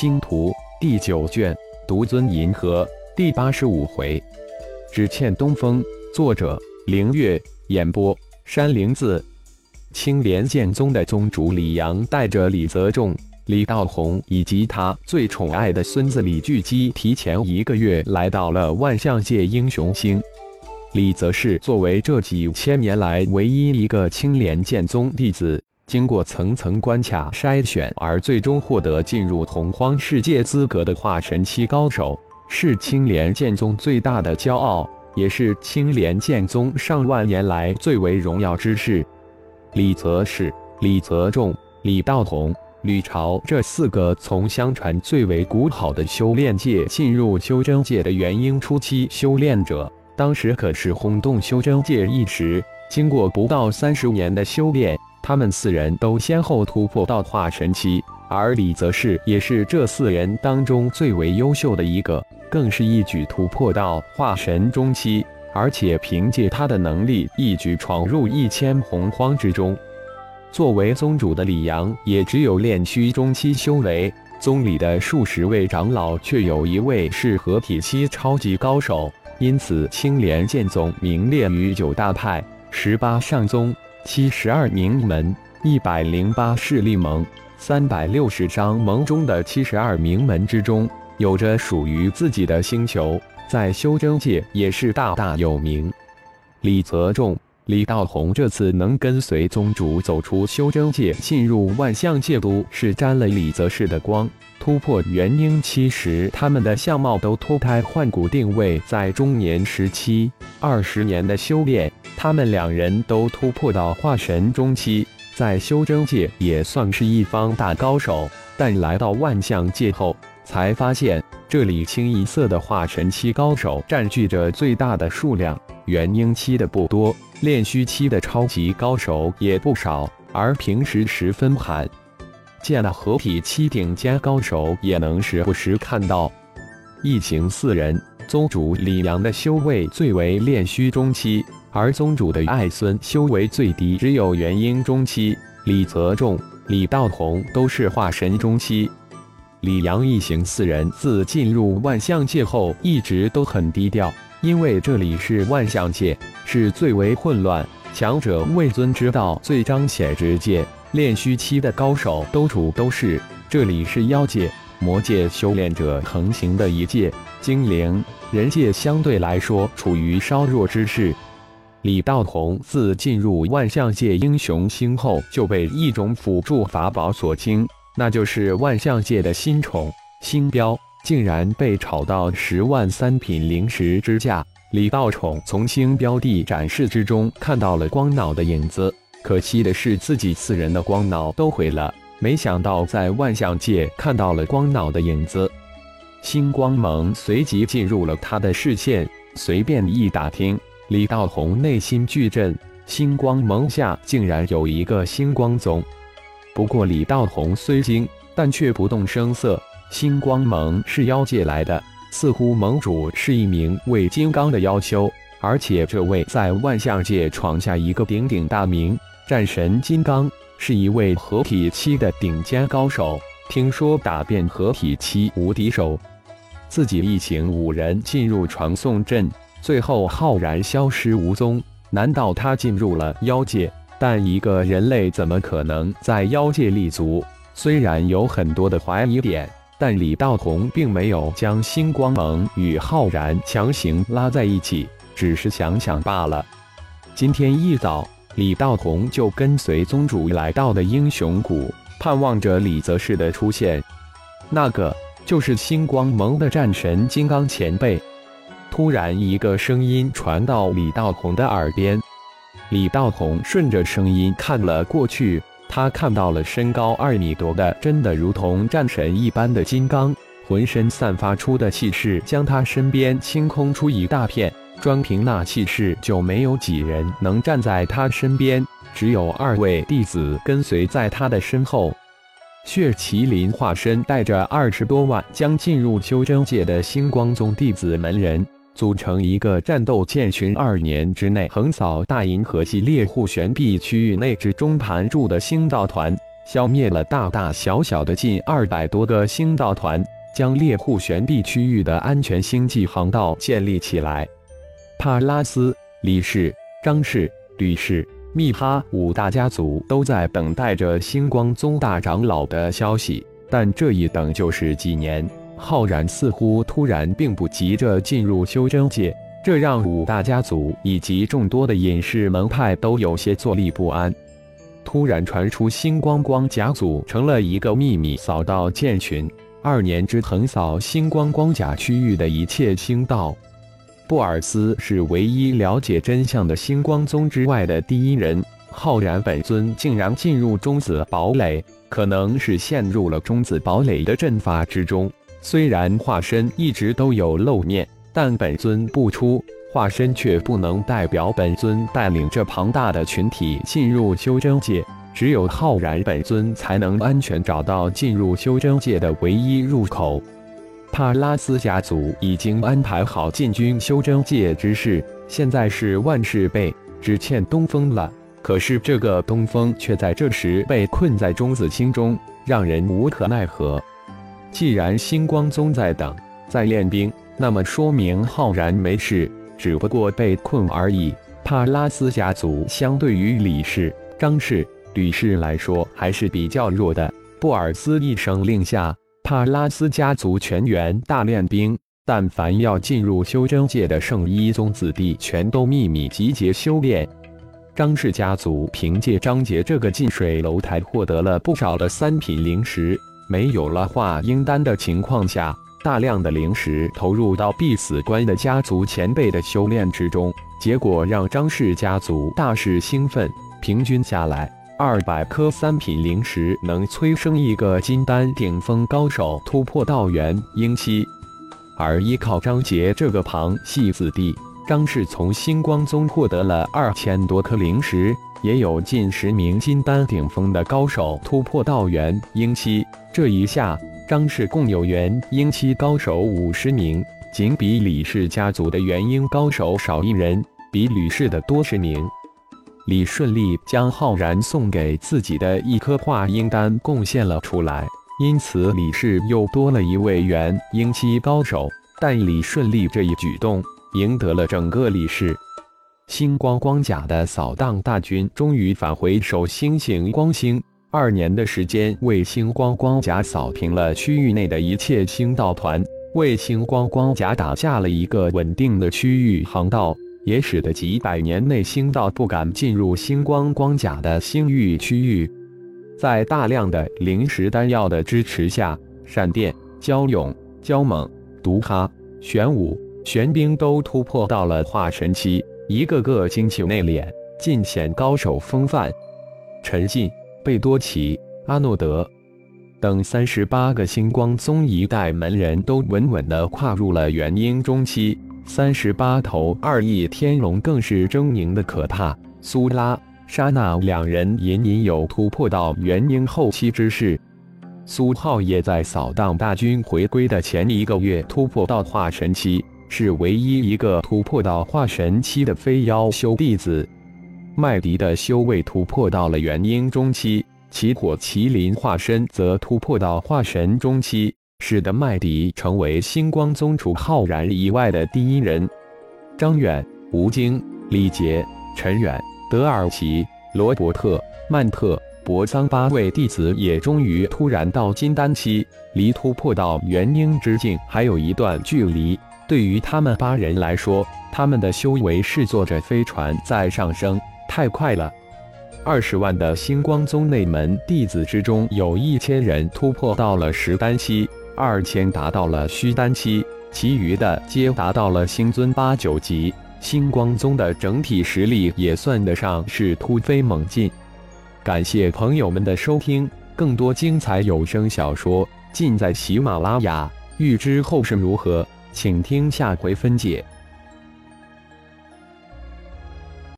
星图第九卷独尊银河第八十五回，只欠东风。作者：凌月。演播：山灵子。青莲剑宗的宗主李阳带着李泽仲、李道宏以及他最宠爱的孙子李巨基，提前一个月来到了万象界英雄星。李则是作为这几千年来唯一一个青莲剑宗弟子。经过层层关卡筛选，而最终获得进入洪荒世界资格的化神期高手，是青莲剑宗最大的骄傲，也是青莲剑宗上万年来最为荣耀之事。李泽是、李泽仲、李道同、吕朝这四个从相传最为古老的修炼界进入修真界的元婴初期修炼者，当时可是轰动修真界一时。经过不到三十年的修炼。他们四人都先后突破到化神期，而李则是也是这四人当中最为优秀的一个，更是一举突破到化神中期，而且凭借他的能力一举闯入一千洪荒之中。作为宗主的李阳也只有炼虚中期修为，宗里的数十位长老却有一位是合体期超级高手，因此青莲剑宗名列于九大派、十八上宗。七十二名门，一百零八势力盟，三百六十张盟中的七十二名门之中，有着属于自己的星球，在修真界也是大大有名。李泽仲、李道宏这次能跟随宗主走出修真界，进入万象界，都是沾了李泽氏的光。突破元婴期时，他们的相貌都脱胎换骨，定位在中年时期。二十年的修炼。他们两人都突破到化神中期，在修真界也算是一方大高手。但来到万象界后，才发现这里清一色的化神期高手占据着最大的数量，元婴期的不多，炼虚期的超级高手也不少，而平时十分罕见的合体期顶尖高手也能时不时看到。一行四人，宗主李阳的修为最为炼虚中期。而宗主的爱孙修为最低，只有元婴中期；李泽仲、李道宏都是化神中期。李阳一行四人自进入万象界后，一直都很低调，因为这里是万象界，是最为混乱、强者位尊之道最彰显之界，炼虚期的高手都处都是。这里是妖界、魔界修炼者横行的一界，精灵、人界相对来说处于稍弱之势。李道宏自进入万象界英雄星后，就被一种辅助法宝所惊，那就是万象界的新宠星标，竟然被炒到十万三品灵石之价。李道宠从星标地展示之中看到了光脑的影子，可惜的是自己四人的光脑都毁了。没想到在万象界看到了光脑的影子，星光盟随即进入了他的视线，随便一打听。李道宏内心巨震，星光盟下竟然有一个星光宗。不过李道宏虽惊，但却不动声色。星光盟是妖界来的，似乎盟主是一名为金刚的妖修，而且这位在万象界闯下一个鼎鼎大名战神金刚，是一位合体期的顶尖高手。听说打遍合体期无敌手，自己一行五人进入传送阵。最后浩然消失无踪，难道他进入了妖界？但一个人类怎么可能在妖界立足？虽然有很多的怀疑点，但李道宏并没有将星光盟与浩然强行拉在一起，只是想想罢了。今天一早，李道宏就跟随宗主来到了英雄谷，盼望着李泽世的出现。那个就是星光盟的战神金刚前辈。突然，一个声音传到李道宏的耳边。李道宏顺着声音看了过去，他看到了身高二米多的，真的如同战神一般的金刚，浑身散发出的气势将他身边清空出一大片。专凭那气势，就没有几人能站在他身边，只有二位弟子跟随在他的身后。血麒麟化身带着二十多万将进入修真界的星光宗弟子门人。组成一个战斗舰群二年之内横扫大银河系猎户悬臂区域内之中盘柱的星道团，消灭了大大小小的近二百多个星道团，将猎户悬臂区域的安全星际航道建立起来。帕拉斯、李氏、张氏、吕氏、密哈五大家族都在等待着星光宗大长老的消息，但这一等就是几年。浩然似乎突然并不急着进入修真界，这让五大家族以及众多的隐士门派都有些坐立不安。突然传出星光光甲组成了一个秘密扫道剑群，二年之横扫星光光甲区域的一切星道。布尔斯是唯一了解真相的星光宗之外的第一人。浩然本尊竟然进入中子堡垒，可能是陷入了中子堡垒的阵法之中。虽然化身一直都有露面，但本尊不出，化身却不能代表本尊带领这庞大的群体进入修真界。只有浩然本尊才能安全找到进入修真界的唯一入口。帕拉斯家族已经安排好进军修真界之事，现在是万事备，只欠东风了。可是这个东风却在这时被困在中子星中，让人无可奈何。既然星光宗在等，在练兵，那么说明浩然没事，只不过被困而已。帕拉斯家族相对于李氏、张氏、吕氏来说还是比较弱的。布尔斯一声令下。帕拉斯家族全员大练兵，但凡要进入修真界的圣一宗子弟，全都秘密集结修炼。张氏家族凭借张杰这个近水楼台，获得了不少的三品灵石。没有了化婴丹的情况下，大量的灵石投入到必死关的家族前辈的修炼之中，结果让张氏家族大是兴奋。平均下来。二百颗三品灵石能催生一个金丹顶峰高手突破道元婴期，而依靠张杰这个旁系子弟，张氏从星光宗获得了二千多颗灵石，也有近十名金丹顶峰的高手突破道元婴期。这一下，张氏共有元婴期高手五十名，仅比李氏家族的元婴高手少一人，比吕氏的多十名。李顺利将浩然送给自己的一颗化婴丹贡献了出来，因此李氏又多了一位元婴期高手。但李顺利这一举动赢得了整个李氏。星光光甲的扫荡大军终于返回守星星光星，二年的时间为星光光甲扫平了区域内的一切星道团，为星光光甲打下了一个稳定的区域航道。也使得几百年内星道不敢进入星光光甲的星域区域。在大量的灵石丹药的支持下，闪电、蛟勇、蛟猛、毒哈、玄武、玄冰都突破到了化神期，一个个精气内敛，尽显高手风范。陈信、贝多奇、阿诺德等三十八个星光宗一代门人都稳稳地跨入了元婴中期。三十八头二翼天龙更是狰狞的可怕。苏拉、莎娜两人隐隐有突破到元婴后期之势。苏浩也在扫荡大军回归的前一个月突破到化神期，是唯一一个突破到化神期的非妖修弟子。麦迪的修为突破到了元婴中期，起火麒麟化身则突破到化神中期。使得麦迪成为星光宗除浩然以外的第一人。张远、吴京、李杰、陈远、德尔奇、罗伯特、曼特、博桑八位弟子也终于突然到金丹期，离突破到元婴之境还有一段距离。对于他们八人来说，他们的修为是坐着飞船在上升，太快了。二十万的星光宗内门弟子之中，有一千人突破到了十丹期。二千达到了虚丹期，其余的皆达到了星尊八九级。星光宗的整体实力也算得上是突飞猛进。感谢朋友们的收听，更多精彩有声小说尽在喜马拉雅。欲知后事如何，请听下回分解。